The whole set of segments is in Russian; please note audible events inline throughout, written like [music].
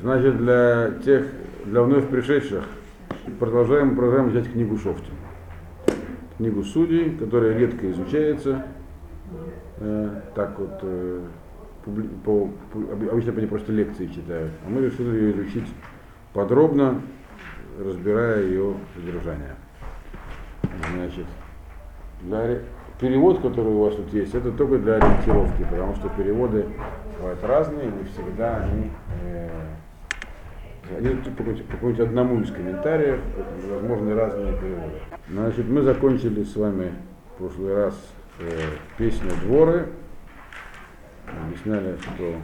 Значит, для тех, для вновь пришедших, продолжаем программу взять книгу Шофтин. Книгу судей, которая редко изучается. Э, так вот, э, публи, по, по, обычно они просто лекции читают. А мы решили ее изучить подробно, разбирая ее содержание. Значит, для, перевод, который у вас тут есть, это только для ориентировки, потому что переводы бывают разные, не всегда они, э, они по, по какому-нибудь одному из комментариев, возможны разные переводы. Значит, мы закончили с вами в прошлый раз э, песню «Дворы», объясняли, что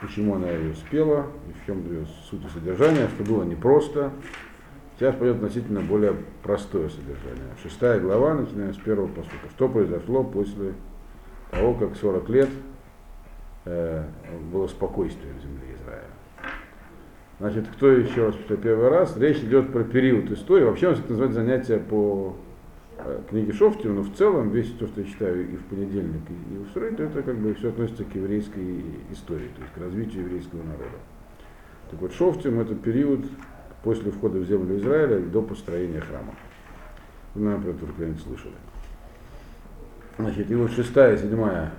почему она ее спела, и в чем ее суть и содержание, что было непросто. Сейчас пойдет относительно более простое содержание. Шестая глава, начиная с первого посука. Что произошло после того, как 40 лет э, было спокойствие в земле. Значит, кто еще раз повторю, первый раз, речь идет про период истории. Вообще, он называется занятие по э, книге Шофтина, но в целом весь то, что я читаю и в понедельник, и, и в среду, это как бы все относится к еврейской истории, то есть к развитию еврейского народа. Так вот, Шофтим это период после входа в землю Израиля до построения храма. Вы, наверное, про это когда-нибудь слышали. Значит, и вот шестая, седьмая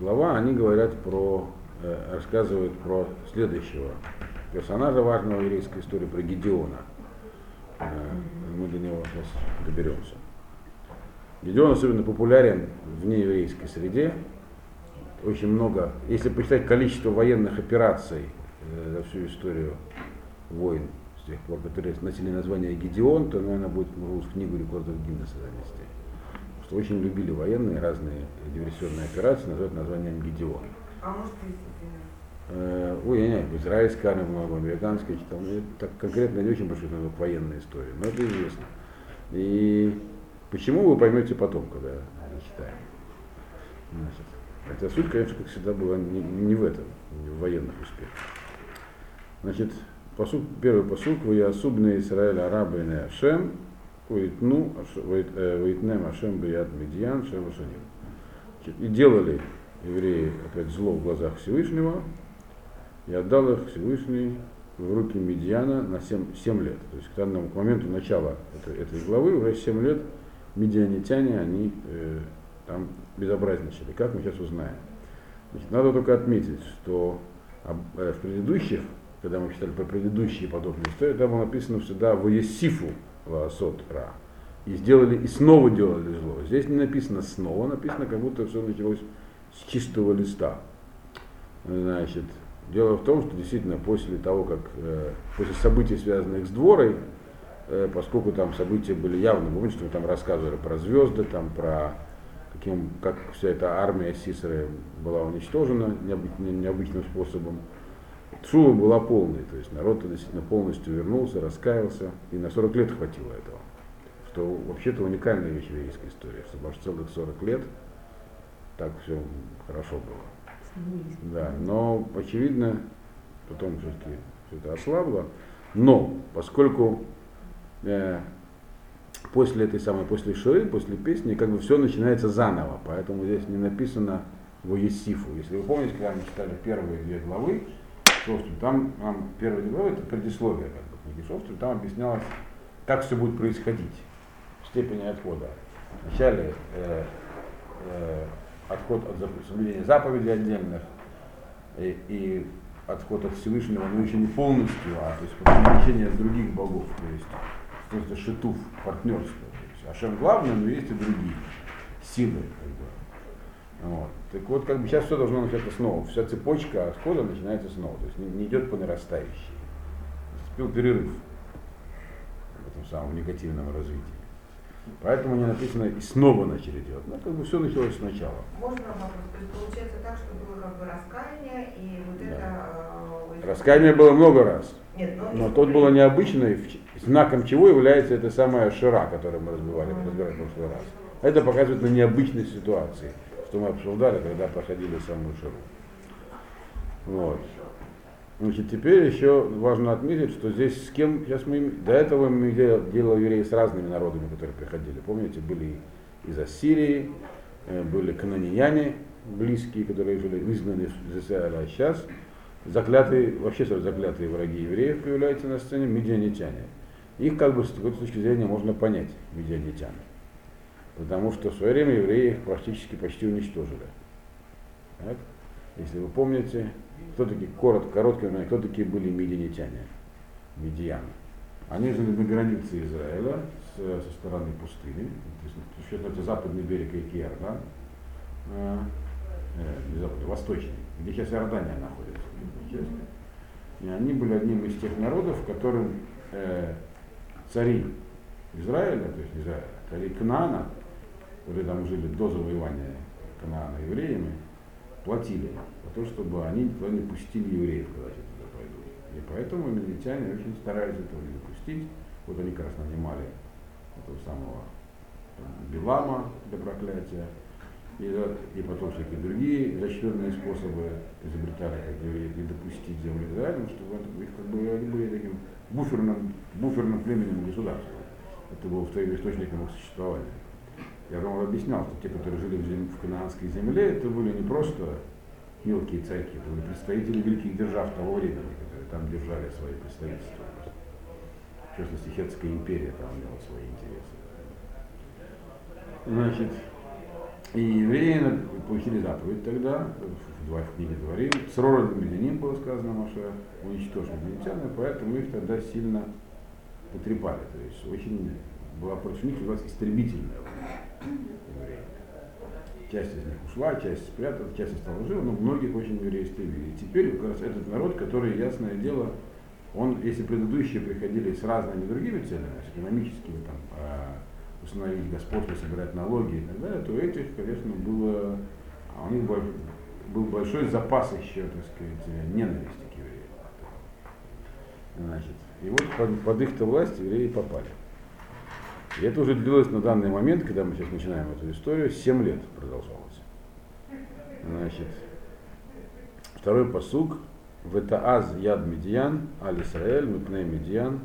глава, они говорят про, э, рассказывают про следующего персонажа важного еврейской истории, про Гедеона. Э, мы до него сейчас доберемся. Гедеон особенно популярен в нееврейской среде. Очень много, если посчитать количество военных операций э, за всю историю войн с тех пор, которые носили название Гедеон, то, наверное, будет в книгу рекордов Гиннесса занести. Потому что очень любили военные разные диверсионные операции, называют названием Гедеон. А может, ой, я не знаю, израильская армия много, американская читал, но так конкретно не очень большой знаток военной истории, но это известно. И почему вы поймете потом, когда читаем. Значит, хотя суть, конечно, как всегда, была не, не в этом, не в военных успехах. Значит, посуд, первый посуд, вы особенные Израиль арабы и Ашем, Уитну, Уитнем Ашем Бият Медьян, Шем. И делали евреи опять зло в глазах Всевышнего, и отдал их Всевышний в руки Медиана на 7, 7 лет. То есть к данному к моменту начала этой, этой главы уже 7 лет медианитяне, они э, там безобразничали. Как мы сейчас узнаем. Значит, надо только отметить, что э, в предыдущих, когда мы читали про предыдущие подобные истории, там было написано всегда в Есифу Лаосот Ра. И сделали, и снова делали зло. Здесь не написано снова, написано, как будто все началось с чистого листа. Значит, дело в том, что действительно после того, как э, после событий, связанных с дворой, э, поскольку там события были явно, помните, что мы там рассказывали про звезды, там про каким, как вся эта армия Сисеры была уничтожена необычным, способом. Шула была полной, то есть народ действительно полностью вернулся, раскаялся, и на 40 лет хватило этого. Что вообще-то уникальная вещь в еврейской истории, что аж целых 40 лет так все хорошо было. Да, но очевидно, потом все-таки все это ослабло. Но поскольку э, после этой самой, после Ширы, после песни, как бы все начинается заново. Поэтому здесь не написано в Есифу. Если вы помните, когда мы читали первые две главы, Шофтин, там, там первые две главы это предисловие как бы, книги Шофтин, там объяснялось, как все будет происходить, степени отхода. Вначале э, э, отход от соблюдения заповедей отдельных и, и отход от Всевышнего, но еще не полностью, а то есть подключение других богов, то есть просто шитув, партнерство. То есть главное, но есть и другие силы. Как бы. вот. Так вот, как бы сейчас все должно начаться снова. Вся цепочка отхода начинается снова. То есть не, не идет по нарастающей. Наступил перерыв в этом самом негативном развитии. Поэтому не написано и снова начали делать. Ну, как бы все началось сначала. Можно вопрос? То есть получается так, что было как бы раскаяние, и вот Да. это... э, Раскаяние было много раз. Нет, ну, Но если тот было необычное, в- знаком чего является эта самая шира, которую мы разбивали, разбирали в прошлый раз. Это показывает на необычность ситуации, что мы обсуждали, когда проходили самую ширу. Вот. Значит, теперь еще важно отметить, что здесь с кем, сейчас мы, до этого мы дел- делали евреи с разными народами, которые приходили. Помните, были из Ассирии, э, были канонияне близкие, которые жили, изгнаны из Израиля, а сейчас заклятые, вообще заклятые враги евреев появляются на сцене медианитяне. Их как бы с какой-то точки зрения можно понять, медианитян. Потому что в свое время евреи их практически почти уничтожили. Так? Если вы помните, кто такие, коротко, короткий момент, кто такие были медианитяне, медианы. Они жили на границе Израиля с, со стороны пустыни, то есть, это западный берег реки Иордан, э, э, не западный, восточный, где сейчас Иордания находится. И они были одним из тех народов, которым э, цари Израиля, то есть Израиля, цари Кнаана, которые там жили до завоевания Кнаана евреями, платили то, чтобы они туда не пустили евреев, когда те туда пойдут. И поэтому милитяне очень старались этого не допустить. Вот они как раз нанимали этого самого Билама для проклятия, и, и потом всякие другие изощренные способы изобретали, как евреев не допустить землю Израиля, чтобы их как бы они были таким буферным, буферным племенем государства. Это был вторым источником их существования. Я вам объяснял, что те, которые жили в, зем... в канаанской земле, это были не просто мелкие царьки, это были представители великих держав того времени, которые там держали свои представительства. В частности, Хетская империя там имела свои интересы. Значит, и евреи получили заповедь тогда, в книге Дворим, с родом Медианим было сказано, Маша уничтожили медианитяне, поэтому их тогда сильно потрепали. То есть очень была против них называлась истребительная евреев. Часть из них ушла, часть спрятала, часть осталась жива, но многих очень евреи истребили. И теперь как раз этот народ, который, ясное дело, он, если предыдущие приходили с разными другими целями, с экономическими, там, а, установить господство, собирать налоги и так далее, то этих, конечно, было, а у них был, был большой запас еще, так сказать, ненависти к евреям. Значит, и вот под, под их-то власть евреи попали. И это уже длилось на данный момент, когда мы сейчас начинаем эту историю, 7 лет продолжалось. Значит, второй это аз яд медиан, аль Исраэль, мипней медиан,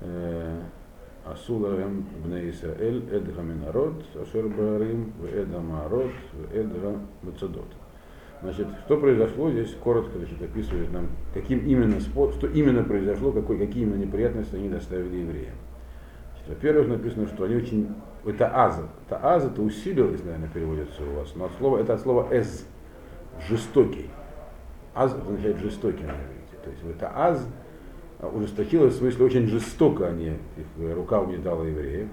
э, Асуларем бне Исраэль, эдга минарод, ашер барим, эда маарот, эдга мецадот. Значит, что произошло, здесь коротко значит, описывает нам, каким именно, что именно произошло, какой, какие именно неприятности они доставили евреям. Во-первых, написано, что они очень... Это аз. Это аз, это усилилось, наверное, переводится у вас. Но от слова, это от слова эз, жестокий. Аз означает жестокий, наверное. То есть это аз ужесточилось, в смысле очень жестоко они, их рука угнетала евреев.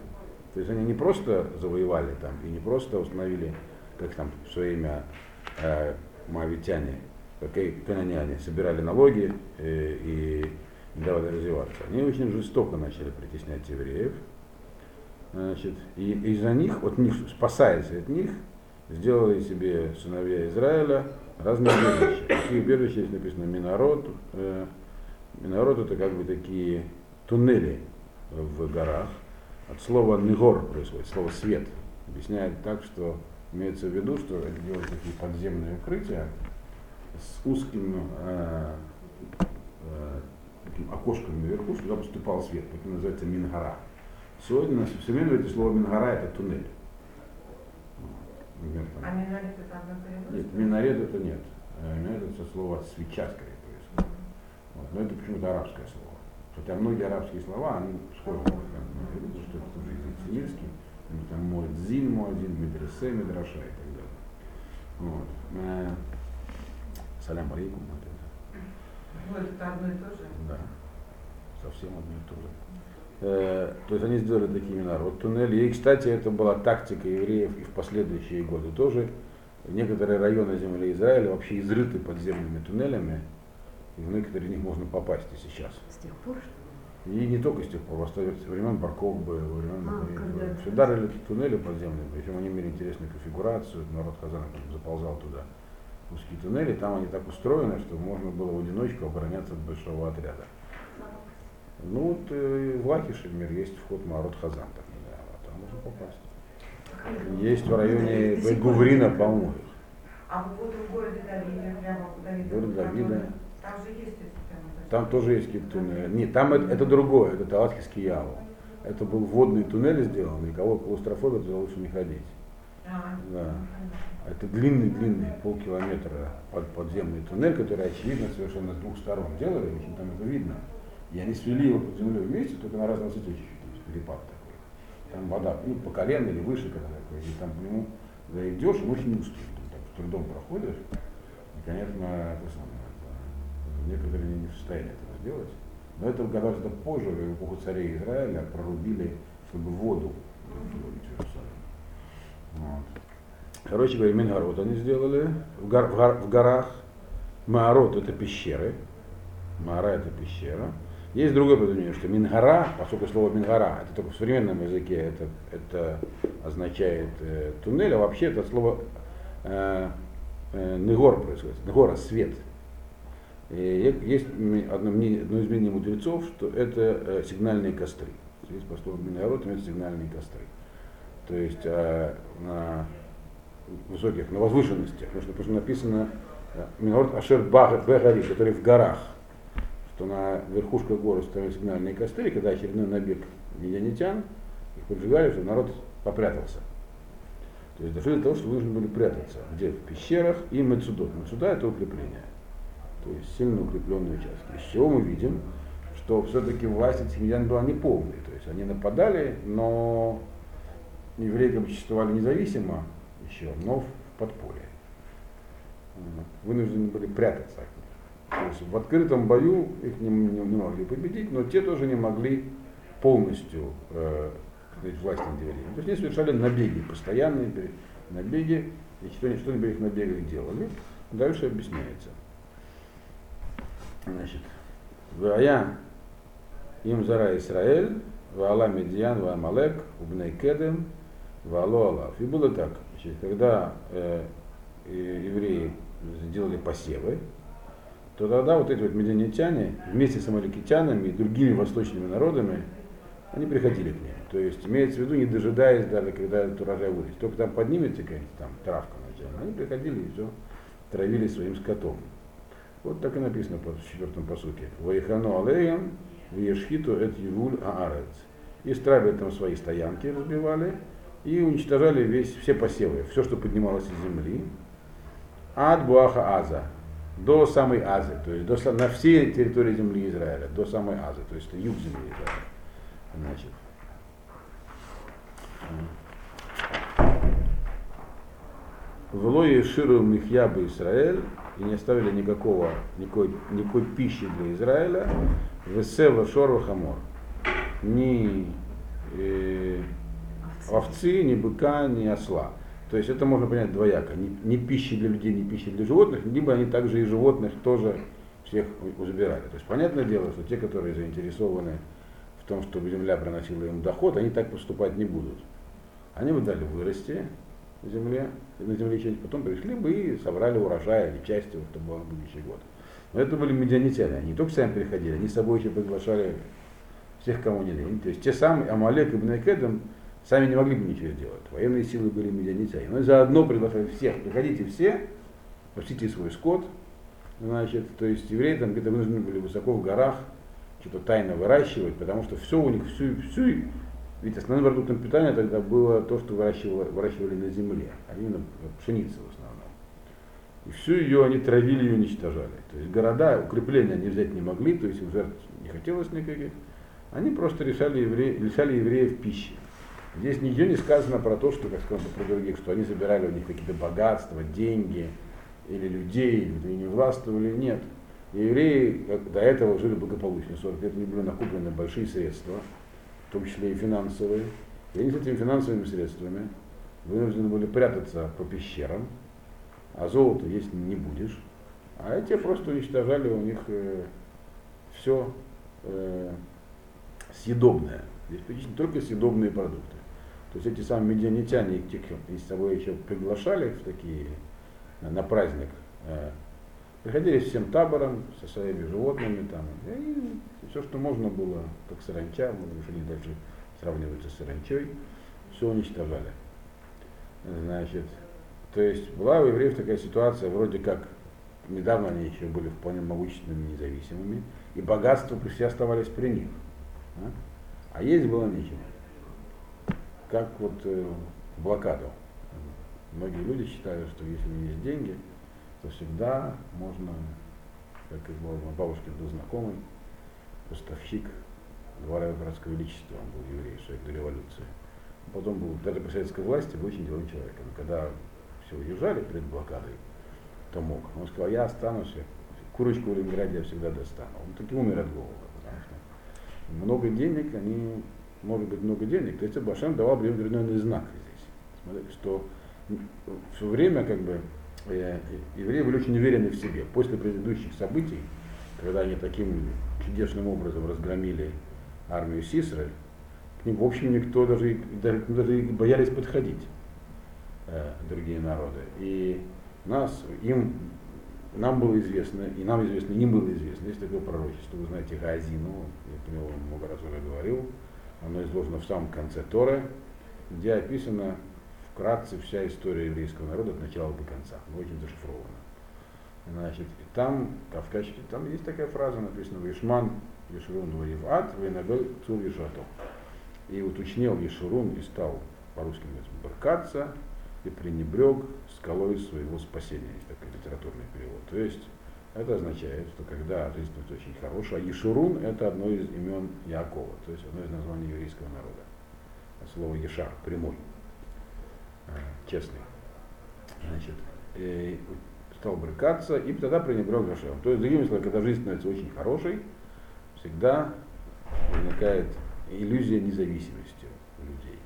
То есть они не просто завоевали там и не просто установили, как там в свое время э, моавитяне, как и каноняне, собирали налоги э, и не давали развиваться. Они очень жестоко начали притеснять евреев. Значит, и из-за них, от них, спасаясь от них, сделали себе сыновья Израиля разные убежища. Такие убежища здесь написано Минород. Э, Минород это как бы такие туннели в горах. От слова негор происходит, слово свет. Объясняет так, что имеется в виду, что они делают такие подземные укрытия с узким э, э, таким окошком наверху, чтобы поступал свет. Это называется мингара. Сегодня на современном это слово мингара это туннель. А минарет это одно Нет, минарет это нет. Э, минарет это слово свеча скорее происходит. Вот. Но это почему-то арабское слово. Хотя многие арабские слова, они схожи. Видно, что это тоже семитский. Там Муэдзин, Муэдзин, Медресе, Медраша и так далее. Вот. Э, салям алейкум. Вот это одно и то же? Да, совсем одно и то же. Э, то есть они сделали такими народ туннели. И, кстати, это была тактика евреев и в последующие годы тоже. Некоторые районы земли Израиля вообще изрыты подземными туннелями, и в некоторые из них можно попасть и сейчас. С тех пор, И не только с тех пор, со времен Барков было, во времен А, всегда рыли туннели подземные, причем они имели интересную конфигурацию, народ Казана заползал туда узкие туннели, там они так устроены, что можно было в одиночку обороняться от большого отряда. Ну вот э, в например, есть вход Марот Хазан, так называемый, там можно попасть. Есть в районе Гуврина их. А вот в городе Давида, прямо Давида. Город Давида. Там же есть там, тоже есть какие-то туннели. Нет, там это, это другое, это Талатхийский Явол. Это был водный туннель сделан, и кого клаустрофобия, туда лучше не ходить. А, Да. Это длинный-длинный полкилометра под, подземный туннель, который, очевидно, совершенно с двух сторон делали, в общем, там это видно. И они свели его под землей вместе, только на разном высоте чуть-чуть, перепад такой. Там вода, ну, по колено или выше, когда такой, и там по нему да, идешь, и очень узкий, там, с трудом проходишь. И, конечно, это самое, это, некоторые не в состоянии этого сделать. Но это гораздо позже, в эпоху царей Израиля, прорубили, чтобы воду вот. Короче говоря, Мингарот они сделали в, гор, в, гор, в горах. Маарот это пещеры. Маара это пещера. Есть другое предложение, что Мингара, поскольку слово Мингара, это только в современном языке, это, это означает э, туннель, а вообще это слово э, э, Негор происходит. Негора свет. И есть одно, одно из мнений мудрецов, что это э, сигнальные костры. Здесь по слову Мингород это сигнальные костры. То есть э, на высоких, на возвышенностях, потому что, потому что написано э, Мингород Ашер Бегари, который в горах что на верхушках горы стояли сигнальные костры, когда очередной набег медианитян, их поджигали, чтобы народ попрятался. То есть дошли до того, что вы должны были прятаться. Где? В пещерах и Мецудот. Мецуда это укрепление. То есть сильно укрепленные участки. Из чего мы видим, что все-таки власть этих медиан была не полной. То есть они нападали, но евреи как бы существовали независимо но в подполье. Вынуждены были прятаться от то есть в открытом бою их не, не, не могли победить, но те тоже не могли полностью э, власть над евреями. То есть они совершали набеги, постоянные набеги, и что-нибудь, что-нибудь их набегах делали. Дальше объясняется. Значит, Вая им зара Исраэль, Ваала Медиан, Ваамалек, Убней Кедем, Алав. И было так, значит, когда э, евреи сделали посевы, то тогда вот эти вот медианитяне вместе с амаликитянами и другими восточными народами, они приходили к ним. То есть имеется в виду, не дожидаясь даже, когда этот урожай вырастет. Только там поднимется какая-нибудь там травка начала. Они приходили и все, травили своим скотом. Вот так и написано в четвертом посуке. Ваихану алеям, вешхиту эт евуль аарец. И стравили там свои стоянки, разбивали, и уничтожали весь, все посевы, все, что поднималось из земли. Ад буаха аза, до самой Азы, то есть до, на всей территории земли Израиля, до самой Азы, то есть юг земли Израиля. Значит. Влое Ширу Михьяба Израиль и не оставили никакого, никакой, никакой пищи для Израиля, Весева Шорва Хамор. Ни э, овцы, ни быка, ни осла. То есть это можно понять двояко. Не, не пищи для людей, не пищи для животных, либо они также и животных тоже всех забирали. То есть понятное дело, что те, которые заинтересованы в том, чтобы земля приносила им доход, они так поступать не будут. Они бы дали вырасти на земле, на земле что-нибудь, потом пришли бы и собрали урожай или часть его, чтобы был будущий год. Но это были медианитяне, они не только сами приходили, они с собой еще приглашали всех, кому не лень. То есть те самые Амалек и Бнекедом, сами не могли бы ничего сделать. Военные силы были медианитяне. Но заодно приглашали всех, приходите все, пустите свой скот, значит, то есть евреи там где-то вынуждены были высоко в горах что-то тайно выращивать, потому что все у них, всю, всю, ведь основным продуктом питания тогда было то, что выращивали, выращивали на земле, а именно пшеница в основном. И всю ее они травили и уничтожали. То есть города, укрепления они взять не могли, то есть им жертв не хотелось никаких. Они просто решали евреев, лишали евреев пищи. Здесь нигде не сказано про то, что, как сказано про других, что они забирали у них какие-то богатства, деньги или людей, или не властвовали. Нет. И евреи как до этого жили благополучно. 40 лет не были накоплены большие средства, в том числе и финансовые. И они с этими финансовыми средствами вынуждены были прятаться по пещерам, а золото есть не будешь. А эти просто уничтожали у них э, все э, съедобное. Здесь не только съедобные продукты. То есть эти самые медианитяне, их с собой еще приглашали в такие, на праздник, э, приходили всем табором, со своими животными там, и все, что можно было, как саранча, мы решили дальше сравниваться с саранчой, все уничтожали. Значит, то есть была у евреев такая ситуация, вроде как недавно они еще были вполне могущественными, независимыми, и богатства все оставались при них. А, а есть было нечего как вот э, блокаду. Многие люди считают, что если есть деньги, то всегда можно, как и был у бабушки был знакомый, поставщик двора городского величества, он был еврей, человек до революции. Потом был, даже при советской власти, был очень деловым человеком. Когда все уезжали перед блокадой, то мог. Он сказал, я останусь, курочку в Ленинграде я всегда достану. Он таки умер от голода, потому что много денег, они, может быть, много денег. То есть Башем давал определенный знак здесь. Смотрите, что все время как бы э, евреи были очень уверены в себе. После предыдущих событий, когда они таким чудесным образом разгромили армию Сисры, к ним, в общем, никто даже, даже, даже боялись подходить, э, другие народы. И нас, им, нам было известно, и нам известно, им было известно, есть такое пророчество, вы знаете, Газину, я про него много раз уже говорил, оно изложено в самом конце Торы, где описана вкратце вся история еврейского народа от начала до конца, но очень зашифрована. Значит, и там, качестве, там есть такая фраза, написана «Вишман Ешурун Воеват, Вейнабель Цур Ешато». И уточнил Ешурун и стал, по-русски брыкаться, и пренебрег скалой своего спасения. Есть такой литературный перевод. То есть это означает, что когда жизнь будет очень хорошая, а Ешурун это одно из имен Якова, то есть одно из названий еврейского народа. Слово Ешар, прямой, э, честный. Значит, и стал брыкаться, и тогда пренебрег Гашем. То есть, другими словами, когда жизнь становится очень хорошей, всегда возникает иллюзия независимости у людей.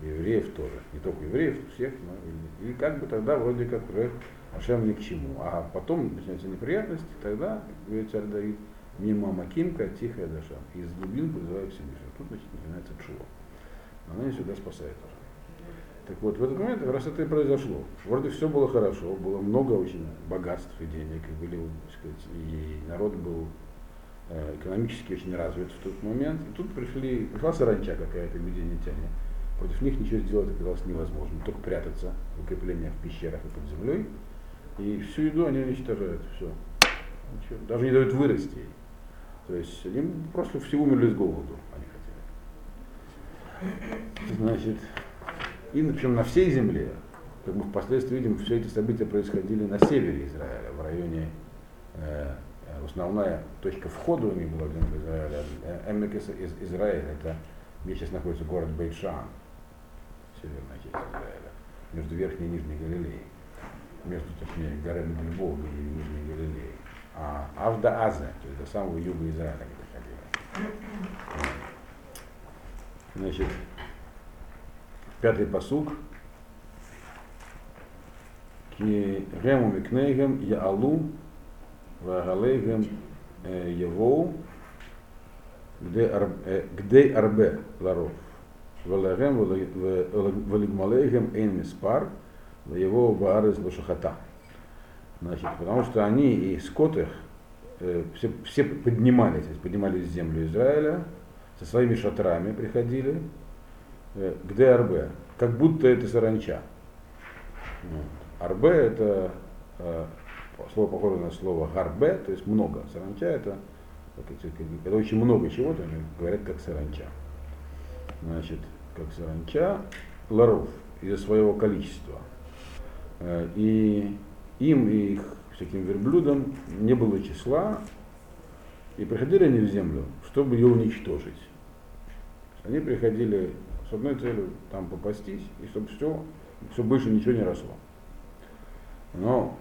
Евреев тоже. Не только евреев, всех, но и как бы тогда вроде как уже Ашем ни к чему. А потом начинаются неприятности, тогда, говорит царь Давид, мимо Макимка, тихая душа. Из глубин призываю Всевышнего. Тут значит, начинается чува. Она не сюда спасает уже. Так вот, в этот момент, раз это и произошло, вроде все было хорошо, было много очень богатств и денег, и, были, сказать, и народ был э, экономически очень развит в тот момент. И тут пришли, пришла саранча какая-то, медианитяне. Против них ничего сделать оказалось невозможно, только прятаться в укреплениях, в пещерах и под землей. И всю еду они уничтожают, все. Ничего. Даже не дают вырасти. То есть они просто все умерли с голоду, они хотели. Значит, и причем на всей земле, как мы впоследствии видим, все эти события происходили на севере Израиля, в районе, э, основная точка входа у них была в землю Израиля, э, Эмек из Израиля, это где сейчас находится город Бейтшан, северная часть Израиля, между Верхней и Нижней Галилеей, между, точнее, горами Гильбов и Нижней Галилеей. А Авда Азе, то есть до самого юга Израиля они доходили. Значит, Пятый посук. Гему микнейгем яалу вагалейгем евоу где арбе ларов. Валагем валигмалейгем эйн миспар его баарез лошахата. Значит, потому что они и скот их все, все поднимались, поднимались в землю Израиля, со своими шатрами приходили, Э, где арбе, как будто это саранча. Вот. Арбе это э, слово похоже на слово гарбе, то есть много. Саранча это когда очень много чего-то, они говорят как саранча. Значит, как саранча, ларов из-за своего количества. Э, и им и их всяким верблюдам не было числа, и приходили они в землю, чтобы ее уничтожить. Они приходили с одной целью там попастись, и чтобы все, все больше ничего не росло. Но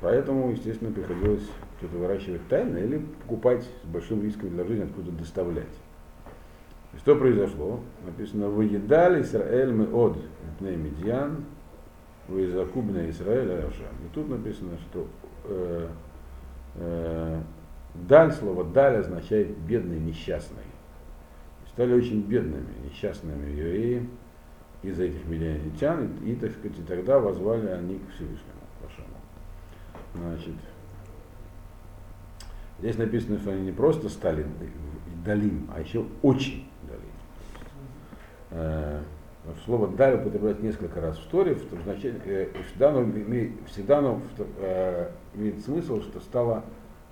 поэтому, естественно, приходилось что-то выращивать тайно или покупать с большим риском для жизни, откуда доставлять. И что произошло? Написано, выедали Израиль мы от Медьян, вы закубна Израиль Ашам. И тут написано, что э, э, даль, слово даль означает бедный, несчастный стали очень бедными, несчастными евреи из-за этих миллионитян, и, так сказать, и тогда возвали они к Всевышнему вашему. Значит, здесь написано, что они не просто стали далим, а еще очень далим. Слово даль употребляется несколько раз в Торе, в том значении, э, всегда оно, имеет, всегда оно э, имеет смысл, что стало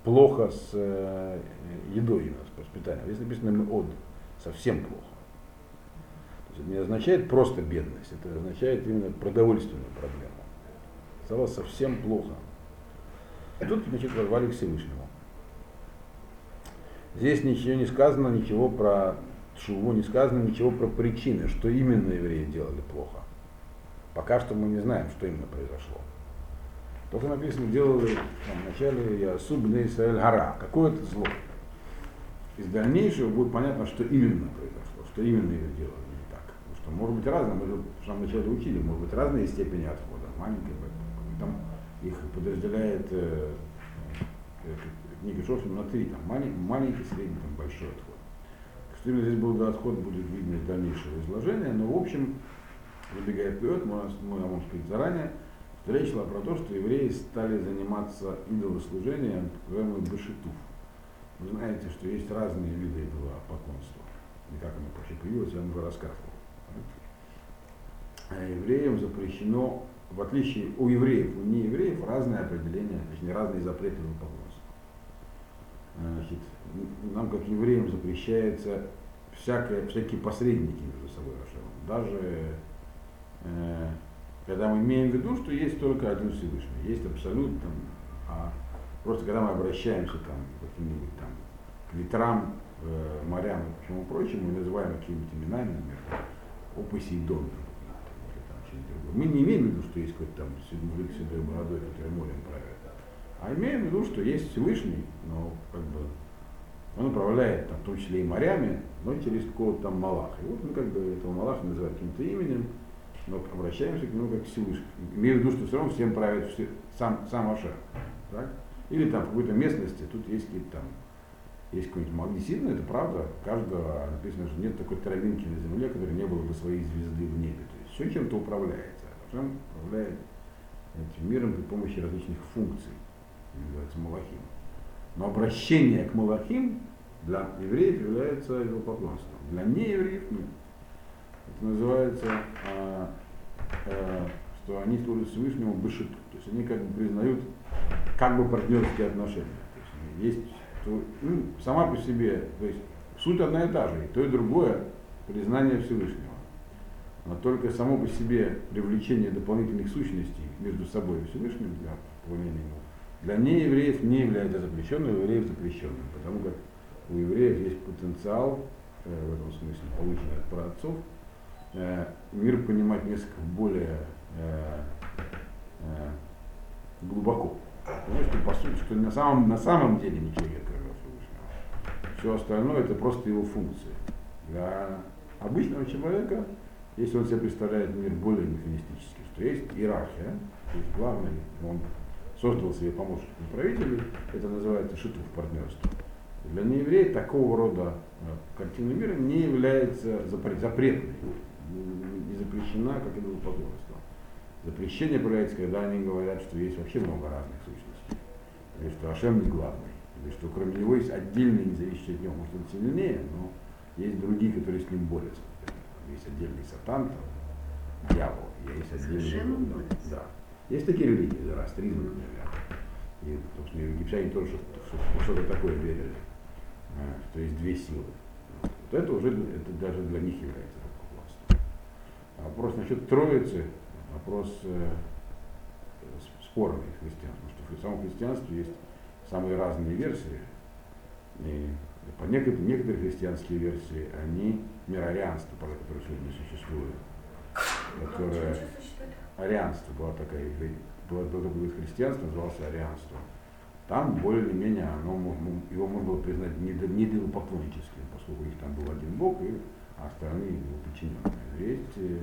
плохо с э, едой у нас, с воспитанием. Здесь написано от совсем плохо. То есть это не означает просто бедность, это означает именно продовольственную проблему. стало совсем плохо. И тут, значит, возвали к Всевышнему. Здесь ничего не сказано, ничего про Шуву, не сказано ничего про причины, что именно евреи делали плохо. Пока что мы не знаем, что именно произошло. Только написано, делали там, вначале я Субный Исраэль Гара, какое-то зло. Из дальнейшего будет понятно, что именно произошло, что именно ее делали не так. Потому что может быть разное, мы же в самом начале учили, может быть разные степени отхода, маленькие, там их подразделяет э, э, книга Шофин на три, там маленький, маленький, средний, там большой отход. Именно здесь был отход, будет видно из дальнейшего изложения, но в общем, забегая вперед, мы, мы можем сказать заранее, речь шла про то, что евреи стали заниматься идолослужением, так называемый башитуф. Вы знаете, что есть разные виды идолопоклонства. И как оно вообще появилось, я вам уже рассказывал. А евреям запрещено в отличие у евреев, у неевреев разные определения, точнее разные запреты поклонство. Значит, нам, как евреям, запрещается всякое, всякие посредники между собой, даже э, когда мы имеем в виду, что есть только один Всевышний, есть абсолют, там, а просто когда мы обращаемся там, к каким-нибудь там к ветрам, э, морям и всему прочему, мы называем какими-то именами, например, о Посейдон, мы не имеем в виду, что есть какой-то там мужик с седой бородой, который морем правит, а имеем в виду, что есть Всевышний, но как бы он управляет там, в том числе и морями, но через какого-то там Малаха. И вот мы как бы этого Малаха называем каким-то именем, но обращаемся к нему как к Всевышнему. Имею в виду, что все равно всем правит все, сам, сам Ашер. Так? Или там в какой-то местности, тут есть какие-то там, есть какой-нибудь. Действительно, это правда, каждого написано, что нет такой травинки на земле, которой не было бы своей звезды в небе. То есть все чем-то управляет. Ашем управляет этим миром при помощи различных функций, называется Малахим. Но обращение к Малахим для евреев является его поклонством. Для неевреев нет. Это называется, а, а, что они служат Всевышнему Бышиту. То есть они как бы признают как бы партнерские отношения. То есть, есть то, ну, сама по себе, то есть суть одна и та же, и то и другое признание Всевышнего но только само по себе привлечение дополнительных сущностей между собой и Всевышним для поклонения ему, для неевреев не является запрещенным, у евреев запрещенным, потому как у евреев есть потенциал, э, в этом смысле полученный от праотцов, э, мир понимать несколько более э, э, глубоко. Потому что, по сути, что на самом, на самом деле ничего нет, кроме Всевышнего. Все остальное это просто его функции. Для обычного человека если он себе представляет мир более механистически, что есть иерархия, есть главный, он создал себе помощников правителей, это называется шитов партнерство. Для неевреев такого рода э, картина мира не является запретной, не запрещена, как и идолопоклонство. Запрещение проявляется, когда они говорят, что есть вообще много разных сущностей, или что Ашем не главный, или что кроме него есть отдельные, независящие от него, может он сильнее, но есть другие, которые с ним борются есть отдельный сатан, там, дьявол, есть отдельный... Да. Есть такие религии, зороастризм, например. И, собственно, египтяне тоже что-то, что такое верили, а, что есть две силы. Вот это уже это даже для них является поклонством. А вопрос насчет Троицы, вопрос э, спорный в христианстве, потому что в самом христианстве есть самые разные версии. И по некоторым, некоторые христианские версии, они мироарианство, которое сегодня существует, которое арианство была такая, было, было христианство, называлось арианство. Там более-менее оно, его можно было признать недопоклонническим, поскольку у них там был один Бог, и, а остальные его подчиненные. Есть, э,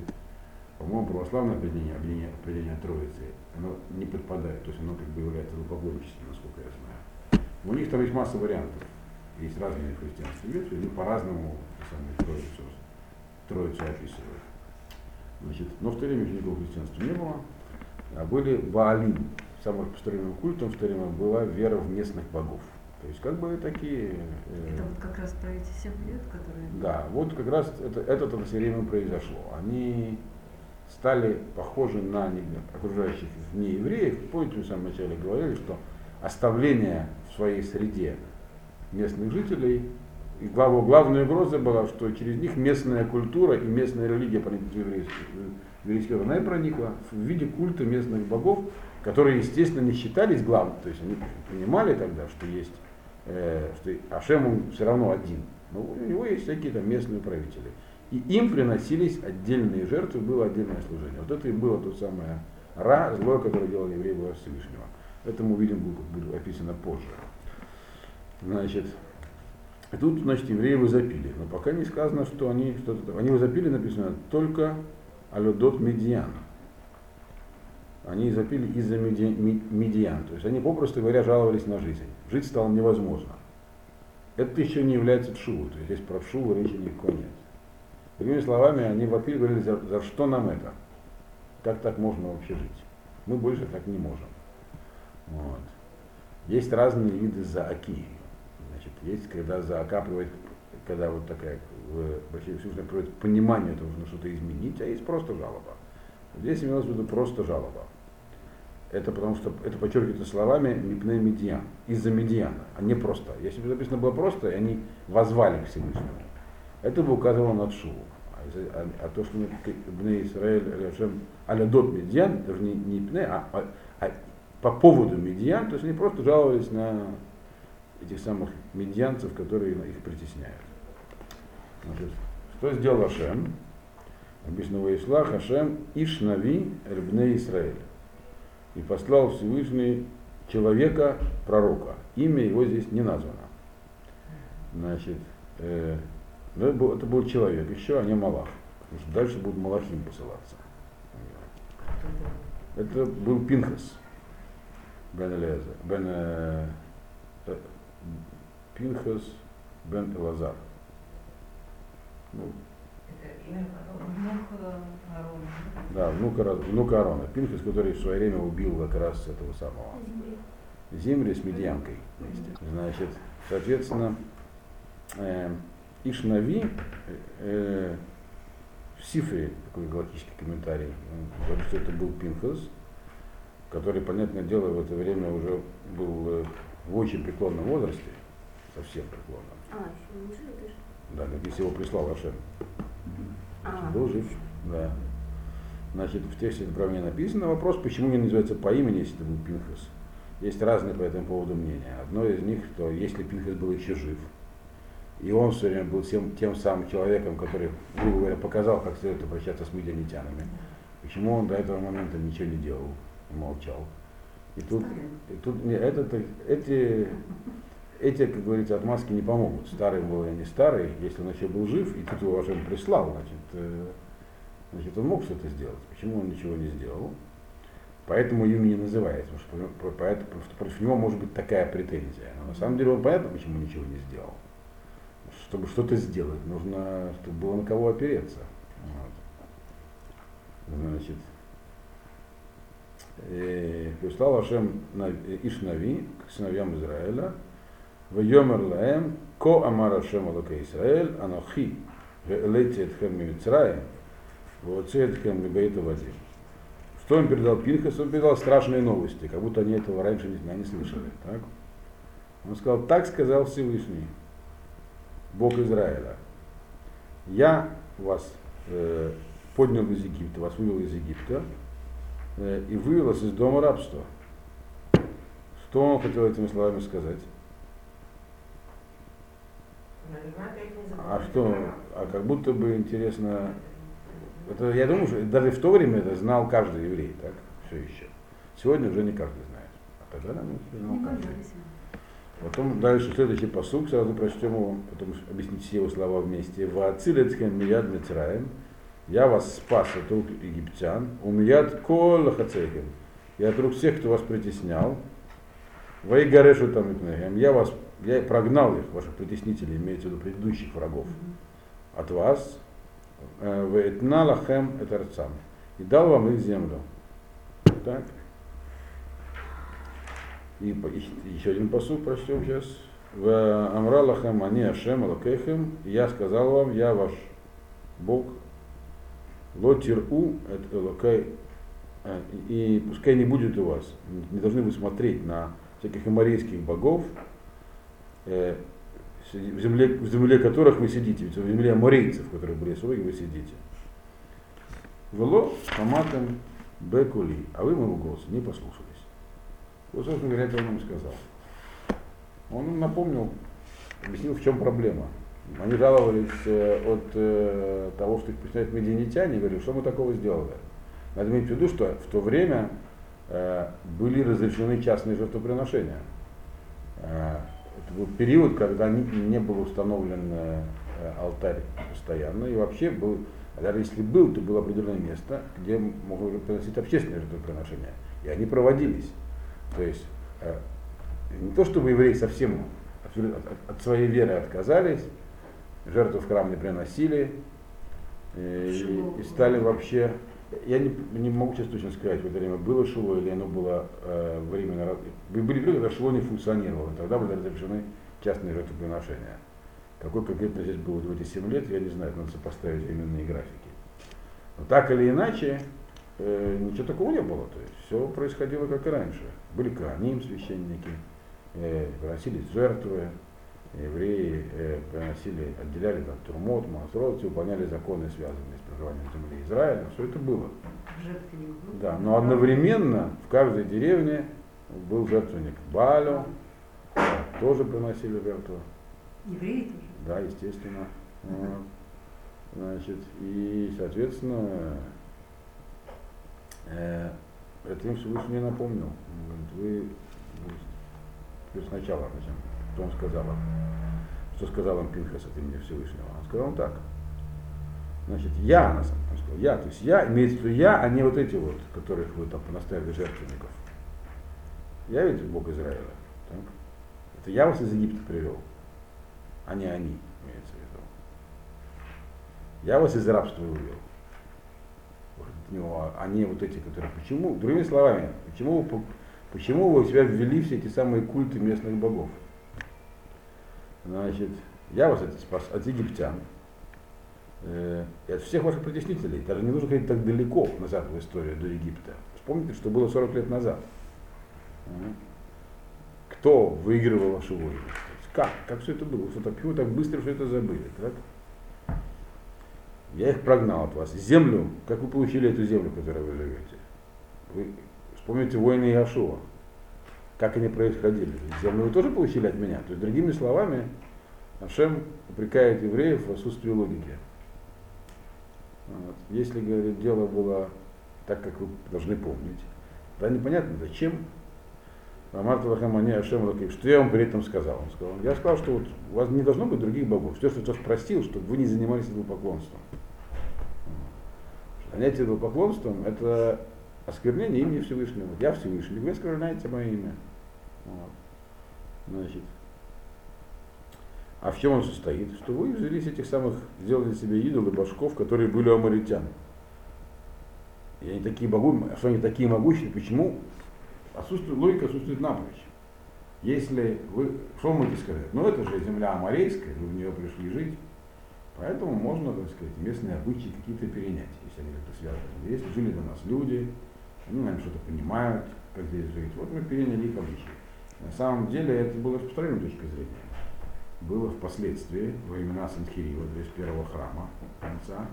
по-моему, православное определение, определение, определение Троицы, оно не подпадает, то есть оно как бы является поклонническим, насколько я знаю. У них там есть масса вариантов. Есть разные христианские ветви, они по-разному самую троицу, троицу описывают. Значит, но в то время еще никакого христианства не было, а были Баалим. Самым распространенным культом в то время была вера в местных богов. То есть как бы такие... Э, это вот как раз про эти семь лет, которые... Да, вот как раз это, это -то все время произошло. Они стали похожи на окружающих неевреев. Помните, мы в самом начале говорили, что оставление в своей среде местных жителей. И главу, главная угроза была, что через них местная культура и местная религия проникла в еврейский, в. Она и проникла в виде культа местных богов, которые, естественно, не считались главным, то есть они понимали тогда, что есть, э, что Ашем он все равно один, но у него есть всякие там местные правители. И им приносились отдельные жертвы, было отдельное служение. Вот это и было то самое Ра, зло, которое делал еврей было Всевышнего. Это мы увидим, будет описано позже. Значит, и тут, значит, евреи возопили. Но пока не сказано, что они что-то... Они возопили, написано, только Алюдот Медиан. Они запили из-за медиан. То есть они, попросту говоря, жаловались на жизнь. Жить стало невозможно. Это еще не является тшуву. То есть здесь про тшуву речи никакой нет. Другими словами, они вопили, говорили, за, за что нам это? Как так можно вообще жить? Мы больше так не можем. Вот. Есть разные виды зааки. Значит, есть, когда заака приводит, когда вот такая Большой Всевышний приводит понимание, что нужно что-то изменить, а есть просто жалоба. Здесь имелось в виду просто жалоба. Это потому что это подчеркивается словами мипне медиан, из-за медиана, а не просто. Если бы написано было просто, и они возвали к Всевышнему, это бы указывало на Шуву. А, а, а то, что Бне Ашем Алядот Медиан, даже не, не Пне, а, а, а по поводу медиан, то есть они просто жаловались на этих самых медианцев, которые их притесняют. Значит, что сделал Ашем? Написано Ваислах Ашем Ишнави Рбне Израиль. И послал Всевышний человека, пророка. Имя его здесь не названо. Значит, э, это, был, это был человек еще, а не Малах. Потому что дальше будут Малахим посылаться. Это был Пинхас. Бен Элеза. Бен э, Пинхас Бен Элазар. Ну, да, внука, внука Арона. Пинхас, который в свое время убил как раз этого самого Зимри с вместе. Значит, соответственно, э, Ишнави э, в Сифре, такой галактический комментарий, говорит, что это был Пинхас, который, понятное дело, в это время уже был э, в очень преклонном возрасте, совсем преклонном. А, еще не жил, Да, написано, его прислал Ашем. А. Был жив, да. Значит, в тексте отправления написано вопрос, почему не называется по имени, если это был Пинхас. Есть разные по этому поводу мнения. Одно из них, что если Пинхас был еще жив, и он все время был тем, тем самым человеком, который, грубо говоря, показал, как следует обращаться с медианитянами, почему он до этого момента ничего не делал и молчал. И тут, и тут не, это, эти, эти, как говорится, отмазки не помогут. Старый был я не старый, если он еще был жив, и тут его уже прислал, значит, э, значит, он мог что-то сделать. Почему он ничего не сделал? Поэтому имя не называется, потому что поэтому, против него может быть такая претензия. Но на самом деле он понятно, почему ничего не сделал. Чтобы что-то сделать, нужно, чтобы было на кого опереться. Вот. Значит, э, прислал Ашем Ишнави к сыновьям Израиля, ויאמר להם, כה אמר השם אלוקי ישראל, אנוכי והעליתי אתכם ממצרים, והוציא אתכם מבית עבדים. Что он передал Пинхас? Он передал страшные новости, как будто они этого раньше не, не слышали. Так? Он сказал, так сказал Всевышний, Бог Израиля. Я вас э, поднял из Египта, вас вывел из Египта э, и вывел вас из дома рабства. Что он хотел этими словами сказать? А что, а как будто бы интересно, это, я думаю, что даже в то время это знал каждый еврей, так, все еще. Сегодня уже не каждый знает, а тогда, наверное, знал каждый. Потом дальше следующий посук, сразу прочтем его, потом объяснить все его слова вместе. Ваацилецкем мияд мицраем, я вас спас от рук египтян, у мияд кол хацехем, и от рук всех, кто вас притеснял, Вайгарешу там я вас я прогнал их, ваших притеснителей, имеется в виду предыдущих врагов, от вас, э, Вейтна лахем это и дал вам их землю. Так. И, и еще один посуд прочтем сейчас. В Амра лахем они ашем алакехем, я сказал вам, я ваш Бог, лотиру, это э, и пускай не будет у вас, не должны вы смотреть на всяких амарейских богов, Э, в земле, в земле которых вы сидите, ведь в земле аморейцев, которые были свои, вы сидите. Вело хаматам бекули, а вы моего голоса не послушались. Вот, собственно говоря, это он им сказал. Он напомнил, объяснил, в чем проблема. Они жаловались э, от э, того, что их посещают медианитяне, говорили, что мы такого сделали. Надо иметь в виду, что в то время э, были разрешены частные жертвоприношения. Э, это был период, когда не, не был установлен э, алтарь постоянно, и вообще был, даже если был, то было определенное место, где могли приносить общественные жертвоприношения. И они проводились. То есть э, не то, чтобы евреи совсем от своей веры отказались, жертву в храм не приносили, э, и, и стали вообще я не, не могу сейчас точно сказать, в это время было шило или оно было э, временно. Были периоды, когда шило не функционировало, тогда были разрешены частные жертвоприношения. Какой конкретно здесь было в эти 7 лет, я не знаю, надо сопоставить временные графики. Но так или иначе, э, ничего такого не было. То есть все происходило как и раньше. Были каним священники, э, приносились жертвы, евреи э, приносили, отделяли там турмот, масрот, выполняли законы, связанные с проживанием в земле Израиля, все это было. Да, но одновременно в каждой деревне был жертвенник Балю, тоже приносили жертву. Евреи тоже? Да, естественно. Вот. Значит, и, соответственно, э, это им Всевышний напомнил. Он говорит, вы, вы сначала? Что он сказал? Что сказал им Пинхас от имени Всевышнего? Он сказал так. Значит, я, на самом деле, сказал, я, то есть я, имеется в виду я, а не вот эти вот, которых вы там понаставили жертвенников. Я ведь Бог Израиля. Так? Это я вас из Египта привел, а не они, имеется в виду. Я вас из рабства вывел. А не вот эти, которые... Почему? Другими словами, почему, почему вы себя ввели все эти самые культы местных богов? Значит, я вас это спас от египтян э, от всех ваших притеснителей. Даже не нужно ходить так далеко назад в историю до Египта. Вспомните, что было 40 лет назад. Кто выигрывал вашу войну? Как? Как все это было? Что так, почему так быстро все это забыли? Так? Я их прогнал от вас. Землю, как вы получили эту землю, в которой вы живете? Вы вспомните войны Иошуа как они происходили. Землю вы тоже получили от меня. То есть, другими словами, Ашем упрекает евреев в отсутствии логики. Вот. Если, говорит, дело было так, как вы должны помнить, да непонятно, зачем Марта Лахамани Ашем что я вам при этом сказал? Он сказал, я сказал, что вот у вас не должно быть других богов. Все, что я спросил, чтобы вы не занимались идолопоклонством. Занятие идолопоклонством – это осквернение имени Всевышнего. Я Всевышний, вы оскверняете мое имя. Вот. Значит, а в чем он состоит? Что вы взялись этих самых, сделали себе идолы башков, которые были у амаритян. И они такие могу, что они такие могущие, почему? Отсутствует, логика отсутствует напрочь. Если вы, что вы можете сказать? Ну это же земля амарейская, вы в нее пришли жить, поэтому можно, так сказать, местные обычаи какие-то перенять, если они как-то связаны. Если жили до нас люди, они, наверное, что-то понимают, как здесь жить. Вот мы переняли их обычаи. На самом деле это было распространенной точкой зрения. Было впоследствии, во времена Санхирива, то есть первого храма конца,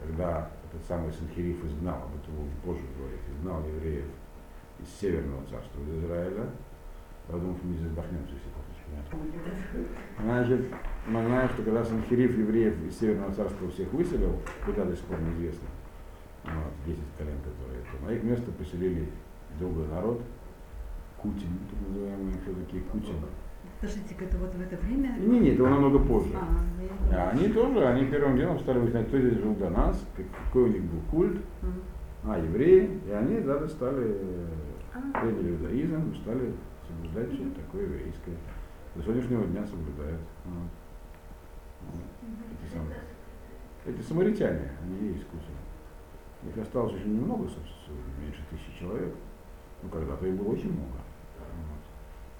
когда этот самый Санхирив изгнал, об этом позже говорит, изгнал евреев из северного царства, из Израиля. Что мы здесь если хочешь. Значит, мы знаем, что когда Санхирив евреев из северного царства всех выселил, куда до сих пор неизвестно, вот, 10 колен, которые это, на их место поселили другой народ, Кутин, так называемые все-таки Кутин. Подождите, это вот в это время? Не, не, это намного позже. А, а они тоже, они первым делом стали выяснять, кто здесь жил до нас, какой у них был культ, а, евреи, и они даже стали, а. приняли иудаизм, стали соблюдать все такое еврейское. До сегодняшнего дня соблюдают. Вот. Эти, самые, эти самаритяне, они Кутин. Их осталось очень немного, собственно, меньше тысячи человек. Ну, когда-то их было очень много.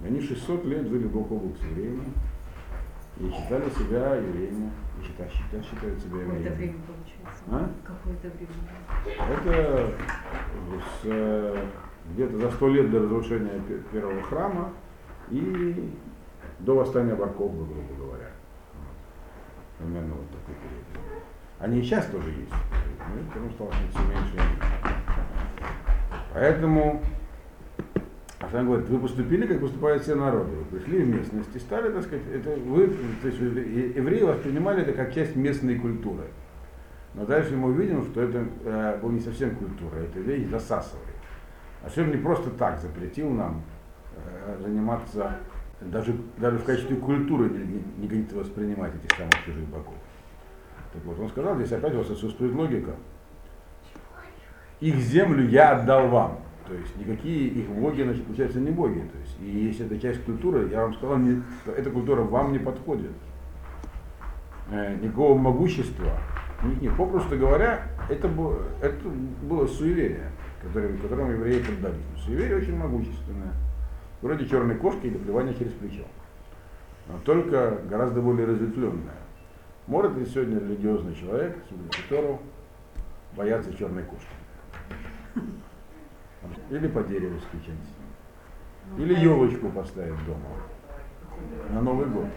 Они 600 лет жили бок о бок с евреями и считали себя евреями, и считают, считают, считают себя евреями. Какое-то время получается. А? Какое-то время. Это с, где-то за сто лет до разрушения первого храма и до восстания Барков, грубо говоря. Вот. Примерно вот такой период. Они и сейчас тоже есть, но потому что все меньше и меньше. Поэтому А там говорит, вы поступили, как поступают все народы. Вы пришли в местность и стали, так сказать, это вы, то есть евреи воспринимали это как часть местной культуры. Но дальше мы увидим, что это э, была не совсем культура, это вещь засасывает. Ашем не просто так запретил нам э, заниматься, даже, даже в качестве культуры не, не годится воспринимать этих самых чужих богов. Так вот, он сказал, здесь опять у вас отсутствует логика. Их землю я отдал вам. То есть никакие их боги, значит, получается, не боги. То есть, и если это часть культуры, я вам сказал, не, эта культура вам не подходит. Э, никакого могущества. Нет, нет, попросту говоря, это было, это было суеверие, которым, которому евреи поддались. Но суеверие очень могущественное. Вроде черной кошки или плевания через плечо. Но только гораздо более разветвленное. Может ли сегодня религиозный человек, судя которого бояться черной кошки? Или по дереву стучать. Или елочку поставить дома на Новый год.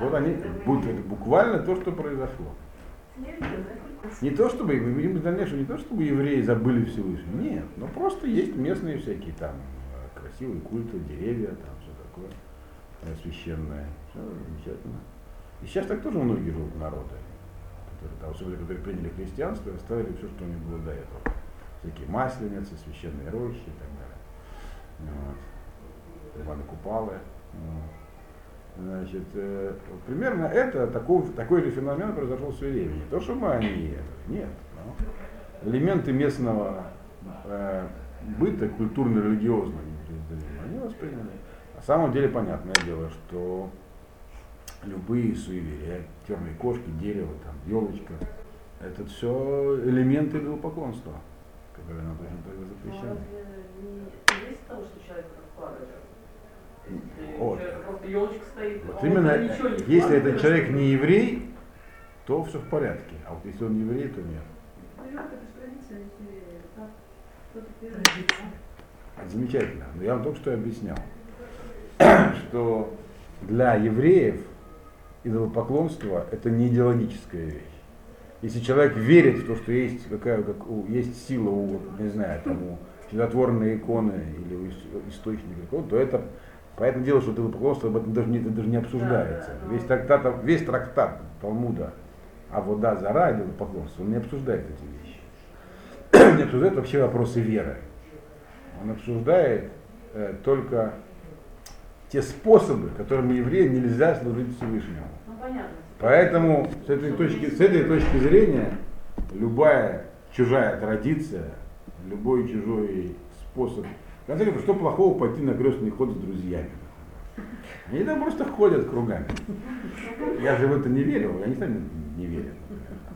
Вот они, будут это буквально то, что произошло. Не то чтобы, мы видим дальнейшее, не то чтобы евреи забыли Всевышнего, нет, но просто есть местные всякие там э, красивые культы, деревья, там все такое э, священное, все замечательно. И сейчас так тоже многие живут народы, которые, там, особенно которые приняли христианство и оставили все, что у них было до этого. Всякие масленицы, священные рощи и так далее. Вот. Иваны Купалы. Вот. Значит, э, примерно это, такой, такой же феномен произошел в время. Не то, что мы они это, нет. Но элементы местного э, быта, культурно-религиозного, они восприняли. На самом деле, понятное дело, что любые суеверия, черные кошки, дерево, там, елочка, это все элементы идолопоклонства, которые Не есть того, что человек вкладывает. Вот. Вот а именно, если этот человек не еврей, то все в порядке. А вот если он не еврей, то нет. Это Замечательно. Но я вам только что объяснял, [coughs] что для евреев идолопоклонство это не идеологическая вещь. Если человек верит в то, что есть какая как, у- есть сила у, не знаю, там, у чудотворной иконы или у ис- источника то это Поэтому дело, что идолопоклонство об этом даже не, это даже не обсуждается. Да, да. Весь трактат, весь трактат Талмуда а вода зара идолопоклонство, он не обсуждает эти вещи. [clears throat] не обсуждает вообще вопросы веры. Он обсуждает э, только те способы, которыми евреям нельзя служить Всевышнему. Ну, понятно. Поэтому с этой точки, с этой точки зрения любая чужая традиция, любой чужой способ. Конце что плохого пойти на крестный ход с друзьями? Они там просто ходят кругами. Я же в это не верил, они сами не верят,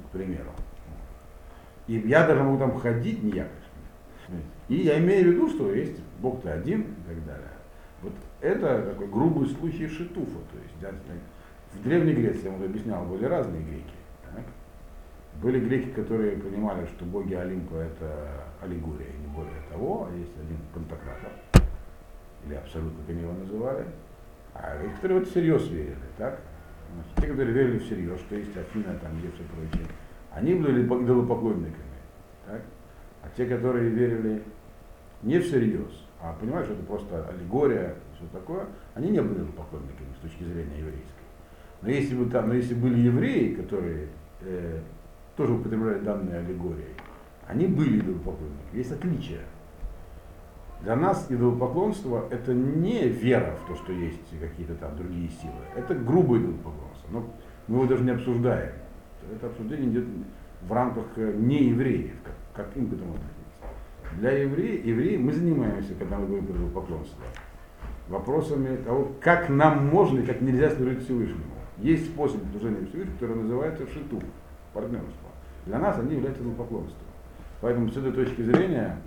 к примеру. И я даже могу там ходить, не я. И я имею в виду, что есть Бог-то один и так далее. Вот это такой грубый случай шитуфа. То есть, в Древней Греции, я вам объяснял, были разные греки. так? Были греки, которые понимали, что боги Олимпа это аллегория, не более того, а есть один пантократор, или абсолютно, как они его называли, а есть, которые в это всерьез верили, так? Значит, те, которые верили всерьез, что есть Афина, там, Зевс и прочее, они были идолопоклонниками, так? А те, которые верили не всерьез, а понимают, что это просто аллегория, все такое, они не были идолопоклонниками с точки зрения еврейской. Но если, бы там, но если были евреи, которые э, тоже употребляли данные аллегории, они были идолопоклонниками. Есть отличие. Для нас идолопоклонство это не вера в то, что есть какие-то там другие силы. Это грубое идолопоклонство. Но мы его даже не обсуждаем. Это обсуждение идет в рамках э, неевреев, как, как им к этому относиться. Для евреев, евреев мы занимаемся, когда мы говорим про идолопоклонство, вопросами того, как нам можно и как нельзя служить Всевышнему. Есть способ служения Всевышнему, который называется шиту, партнерство. Для нас они являются идолопоклонством. Поэтому с этой точки зрения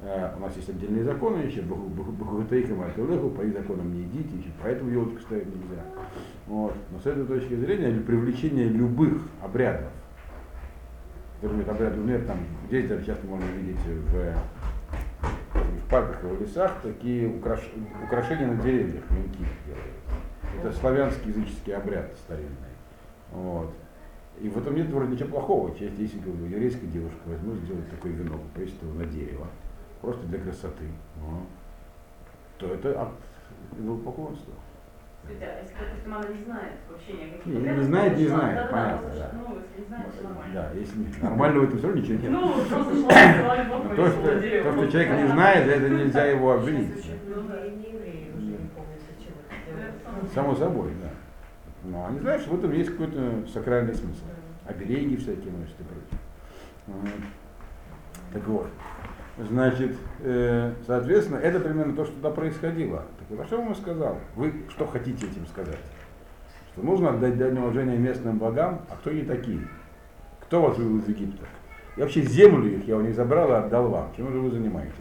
э, у нас есть отдельные законы еще, Бахутейха Мартелеху, по их законам не идите, еще поэтому елочку ставить нельзя. Вот. Но с этой точки зрения для привлечения любых обрядов, которые обряды, например, там, здесь даже часто можно видеть в, в парках и в лесах такие украш... украшения на деревьях, венки делают. Это славянский языческий обряд старинный. Вот. И в этом нет вроде ничего плохого. Если, бы, еврейская девушка возьмет, сделает такой венок, повесит его на дерево, просто для красоты, но, то это акт идолопоклонства. А она не знает вообще никаких Не, не знает, не знает, понятно, да. Ну, если не знает, то нормально. Да, если нормально в этом все равно ничего нет. Ну, просто [coughs] Бог То, что, то, что человек не знает, это нельзя его обвинить. Сейчас очень многие не евреи уже не помнят, зачем это делают. Само собой, да. Но они знают, что в этом есть какой-то сакральный смысл. Обереги всякие носят и прочее. Так вот. Значит, э, соответственно, это примерно то, что туда происходило. Так вот, а что я вам сказал? Вы что хотите этим сказать? Что нужно отдать дань уважения местным богам, а кто они такие? Кто вас вывел из Египта? И вообще землю их я у них забрал и отдал вам. Чем же вы занимаетесь?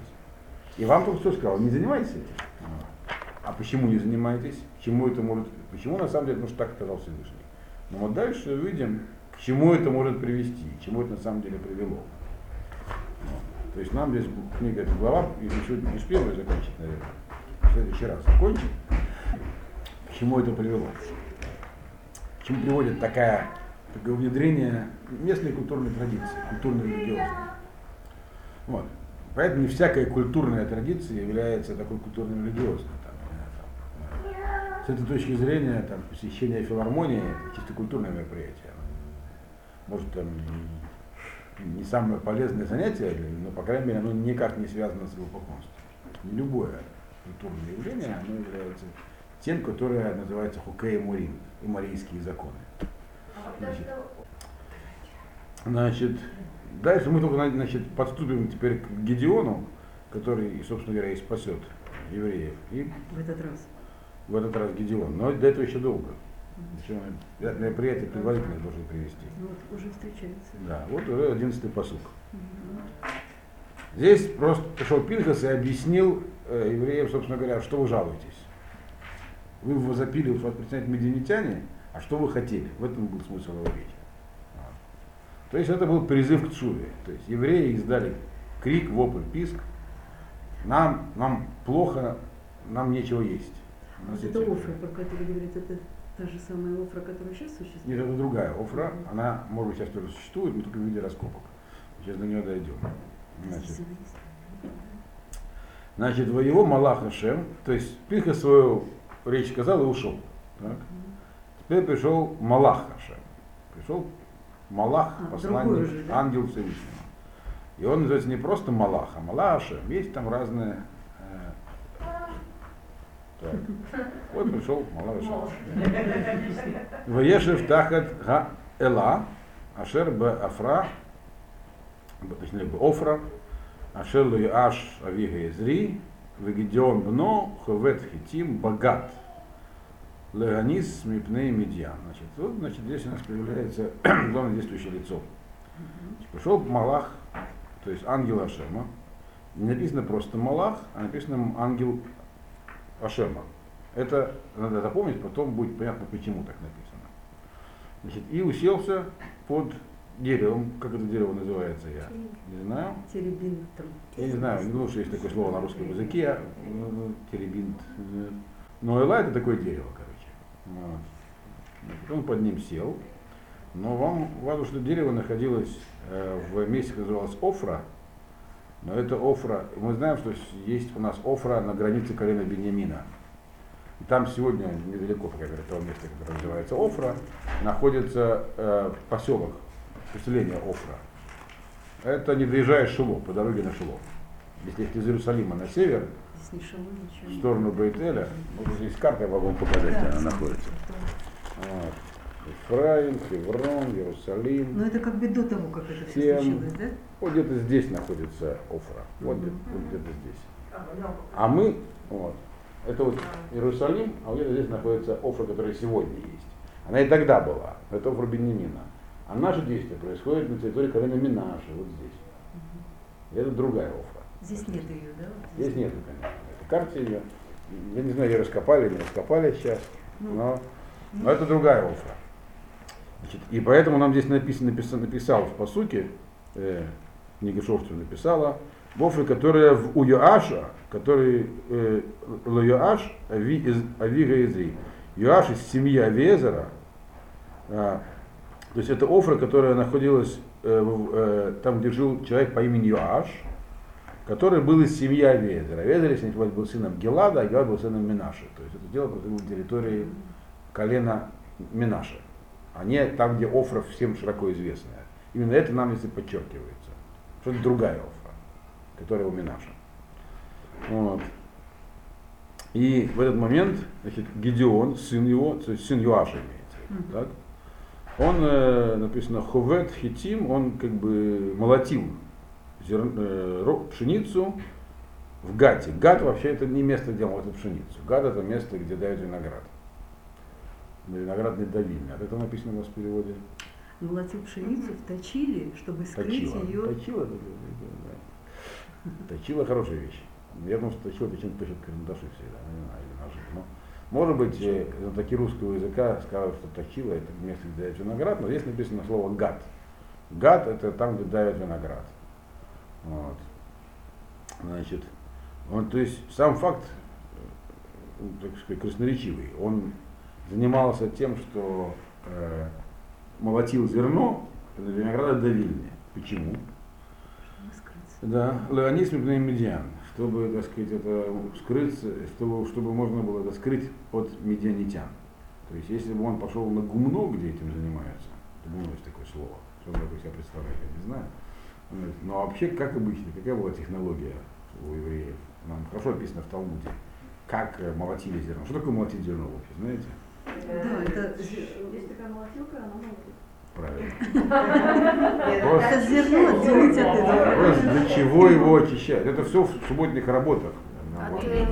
И вам только что сказал, не занимайтесь этим. А почему не занимаетесь? Чему это может, почему на самом деле, потому что так сказал Всевышний. Но вот дальше увидим, к чему это может привести, к чему это на самом деле привело. То есть нам здесь книга, эта если сегодня не успеем ее закончить, наверное, в следующий раз закончим, к чему это привело. К чему приводит такая, такое внедрение местной культурной традиции, культурной религиозной. Вот. Поэтому не всякая культурная традиция является такой культурно-религиозной. Там, не знаю, там, э, С этой точки зрения там, посещение филармонии чисто культурное мероприятие. Может, там не самое полезное занятие, но, по крайней мере, оно никак не связано с идолопоклонством. Не любое культурное явление, оно является тем, которое называется хукей мурим, и марийские законы. Значит, Значит, дальше мы только значит, подступим теперь к Гедеону, который, собственно говоря, и спасет евреев. И В этот раз. В этот раз Гедеон. Но до этого еще долго. Еще мероприятие предварительное должен привести. Ну вот уже встречаются. Да, вот уже одиннадцатый посук. Здесь просто пришел Пинхас и объяснил э, евреям, собственно говоря, что вы жалуетесь. Вы возопили, вот вас представляют медианитяне, а что вы хотели? В этом был смысл его речи. Вот. То есть это был призыв к чуве. То есть евреи издали крик, вопль, писк. Нам, нам плохо, нам нечего есть. Это офра, про которую говорит, это та же самая офра, которая сейчас существует? Нет, это другая офра. Она, может быть, сейчас тоже существует, но только в виде раскопок. Сейчас до нее дойдем. Значит, Значит, его Малах Хашем, то есть Пинха свою речь сказал и ушел. Так? Теперь пришел Малах Хашем. Пришел Малах, А, посланник, уже, да? ангел Всевышнего. И он называется не просто Малах, а Малах Хашем. Есть там разные... так. Вот пришел Малах Хашем. Ваешев тахат га эла, ашер бе афра, б- точнее бе офра, ашер лу аш авига изри, вегидион бно, ховет хитим, богат. Леганис мипней медьян. Значит, вот, значит, здесь у нас появляется [clears throat] главное действующее лицо. Пришел Малах, то есть ангел Ашема. Не написано просто Малах, а написано ангел Ашема. Это надо запомнить, потом будет понятно, почему так написано. Значит, и уселся под деревом, как это дерево называется, я не знаю. Теребин там. Я не знаю, не думал, что есть такое слово на русском языке, а, ну, теребинт. э. Но Эла это такое дерево, короче. Вот. Значит, Он под ним сел. Но вам важно, что дерево находилось э, в месте, которое называлось Офра. Но это Офра, мы знаем, что есть у нас Офра на границе колена Беньямина. И там сегодня, недалеко пока от этого места, которое называется Офра, находится э, поселок, поселение Офра. Это не доезжая Шило, по дороге на Шило. Если ехать из Иерусалима на север, в сторону Бейтеля, вот здесь карта я могу вам показать, где она находится. Вот. Ифраим, Хеврон, Иерусалим. Но это как бы до того, как это все случилось, да? Вот где-то здесь находится Офра. Вот где-то, вот где-то здесь. А. А мы, вот, это вот Иерусалим, а вот где-то здесь находится Офра, которая сегодня есть. Она и тогда была, это Офра Беньямина. А наше действие происходит на территории колена Минаши, вот здесь. И это другая Офра. Здесь нет ее, да? вот Здесь нету, конечно. Это карте ее. Я не знаю, ее раскопали или не раскопали сейчас, Ну, но, но это другая офра. Значит, и поэтому нам здесь написано, написал, написал в посуке, э, книга Шофту написала, офре, которая в у Йоаша, который э, Йоаш Ави, из, Авига Изри. Йоаш из семьи Авезера, а, то есть это офра, которая находилась э, э, там, где жил человек по имени Йоаш, который был из семьи Авезера. Авезер, если не ошибаюсь, был сыном Гелада, а Гелад был сыном Минаши. То есть это дело на территории колена Минаши, а не там, где Офра всем широко известная. Именно это нам если подчеркивается. Что это другая Офра, которая у Минаша. Вот. И в этот момент значит, Гедеон, сын его, то есть сын Юаша имеется, виду, так? он, э, написано, Хувет Хитим, он как бы молотил зер- э, пшеницу в Гате. Гат вообще это не место, где молотят пшеницу. Гат это место, где дают виноград. Виноградный давильня. А это написано у вас в переводе? Молотил пшеницу точили, чтобы скрыть Точила. ее. Точила, это, да. Точила хорошая вещь. Я думаю, что точила почему-то пишет карандаши всегда, ну, не знаю, или ножи. Но, может быть, э, знатоки русского языка скажут, что точила это место, где дают виноград, но здесь написано слово гад. Гад это там, где дают виноград. Вот. Значит, он, то есть сам факт, э, так сказать, красноречивый. Он занимался тем, что э, молотил зерно на виноградодавильне. Почему? чтобы скрыться. Да, Леонис медиан, чтобы, так сказать, это скрыться, чтобы, чтобы можно было это скрыть от медианитян. То есть, если бы он пошел на гумно, где этим занимаются, гумно есть такое слово, что он такое себя представляет, я не знаю. Вот. Но вообще, как обычно, какая была технология у евреев? Нам хорошо описано в Талмуде, как э, молотили зерно. Что такое молотить зерно вообще, знаете? Да, это Есть такая молотилка, она молотит. Правильно. это зерно отделить от этого. Вопрос, для чего его очищать? Это все в субботних работах. А э,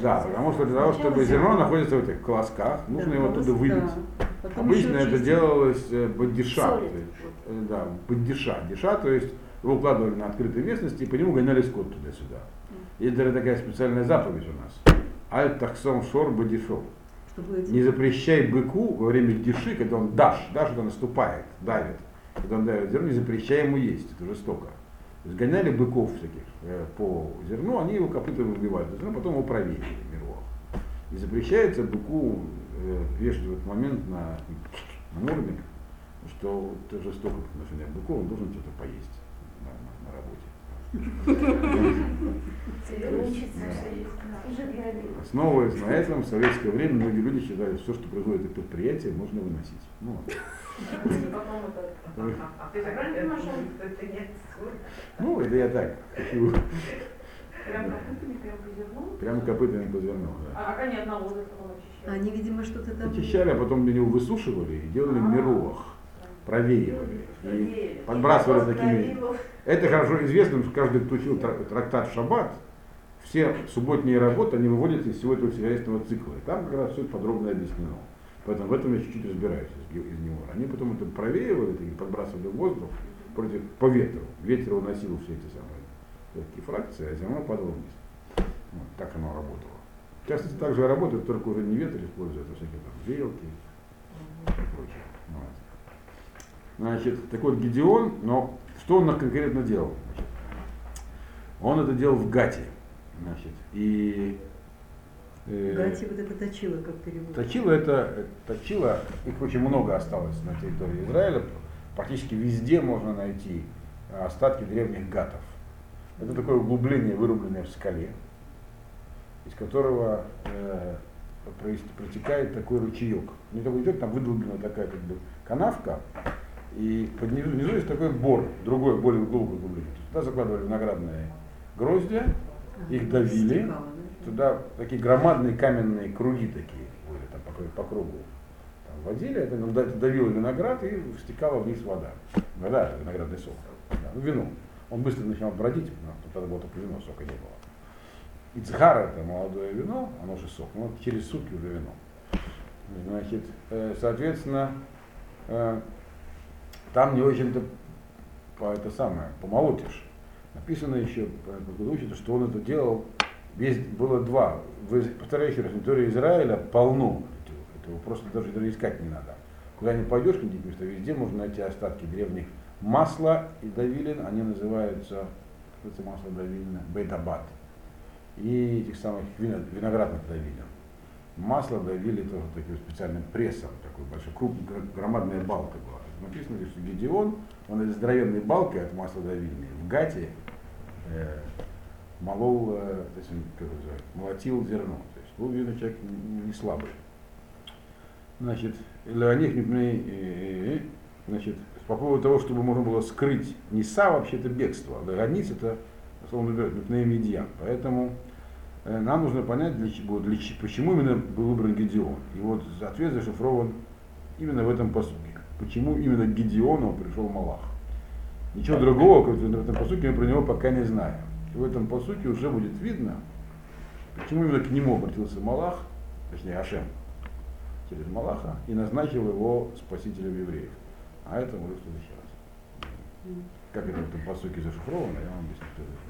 Да, потому что для того, чтобы зерно находится в этих колосках, нужно его оттуда. Потом Обычно это делалось э, есть, э, Да, бодиша. Диша, то есть его укладывали на открытой местности и по нему гоняли скот туда-сюда. И это такая специальная заповедь у нас. Аль таксом шор бодишов. Не запрещай быку во время диши, когда он даш, даш это наступает, давит. Когда он давит зерно, не запрещай ему есть, это жестоко. То есть гоняли быков всяких э, по зерну, они его копытом выбивали, зерно, потом его проверили мирво. И запрещается быку э, вешать в этот момент на, на что это жестоко по отношению к быку, он должен что-то поесть на, на- на работе. Основываясь на этом, в советское время многие люди считали, что все, что производит это предприятие, можно выносить. Ну. А ну, это я так хочу прям копытами, прям по зерну? прям копытами по зерну. Да. А как они очищают? Они, видимо, что-то там... Очищали, а потом для него высушивали и делали А. мируах, проверивали. И подбрасывали такими. Это хорошо известно, что каждый, кто учил трак- трактат в Шаббат, все субботние работы, они выводятся из всего этого хозяйственного цикла. И там как раз все подробно объяснено. Поэтому в этом я чуть-чуть разбираюсь из, из него. Они потом это проверивали, и подбрасывали в воздух против, по ветру. Ветер уносил все эти самые легкие фракции, а зерно падало вниз. Вот, так оно работало. Сейчас это так же работает, только уже не ветер используют, а всякие там веялки и прочее. Значит, такой Гедеон, но что он конкретно делал? Значит, он это делал в Гате. Значит, и э, Гати вот это точило, как перевод. Точила это, точила, их очень много осталось на территории Израиля. Практически везде можно найти остатки древних гатов. Это такое углубление, вырубленное в скале, из которого э, протекает такой ручеек. Не такой идет, там выдолблена такая как бы канавка, и под низу, внизу есть такой бор, другое, более глубокое углубление. Туда закладывали виноградные гроздья, А, их давили, туда такие громадные каменные круги такие были там по, по кругу. Там водили, это, ну, давило виноград и стекала вниз вода. Вода, виноградный сок. Да, ну, вино. Он быстро начинал бродить, но тогда было только вино, сока не было. Ицхар это молодое вино, оно же сок, но через сутки уже вино. Значит, э, соответственно, э, там не очень-то по это самое, помолотишь. Написано еще, учится, что он это делал, весь, было два, Вы- повторяю еще раз, на Израиля полно этого, этого просто даже, даже искать не надо. Куда не пойдешь, где что везде можно найти остатки древних масла и давилин, они называются, это масло давилина, бейтабат, и этих самых вино- виноградных давилин. Масло давили тоже таким специальным прессом, такой большой, крупный, гр- громадная балка была. Написано, что Гедеон, он этой здоровенной балкой от масла давильни в Гате э, молол, э, то есть, как называют, молотил зерно. То есть был видно человек не, не слабый. Значит, Леоних Мипней, значит, по поводу того, чтобы можно было скрыть Ниса, вообще это бегство, а Леониц это, условно говоря, Мипней Медиан. Поэтому э, нам нужно понять, для для, почему именно был выбран Гедеон. И вот ответ зашифрован именно в этом посуке. Почему именно к Гедеону пришел Малах. Ничего другого, как в этом посуке, мы про него пока не знаем. И в этом посуке уже будет видно, почему именно к нему обратился Малах, точнее Ашем, через Малаха, и назначил его спасителем евреев. А это уже в следующий раз. Как это в этом посуке зашифровано, я вам объясню в следующий раз.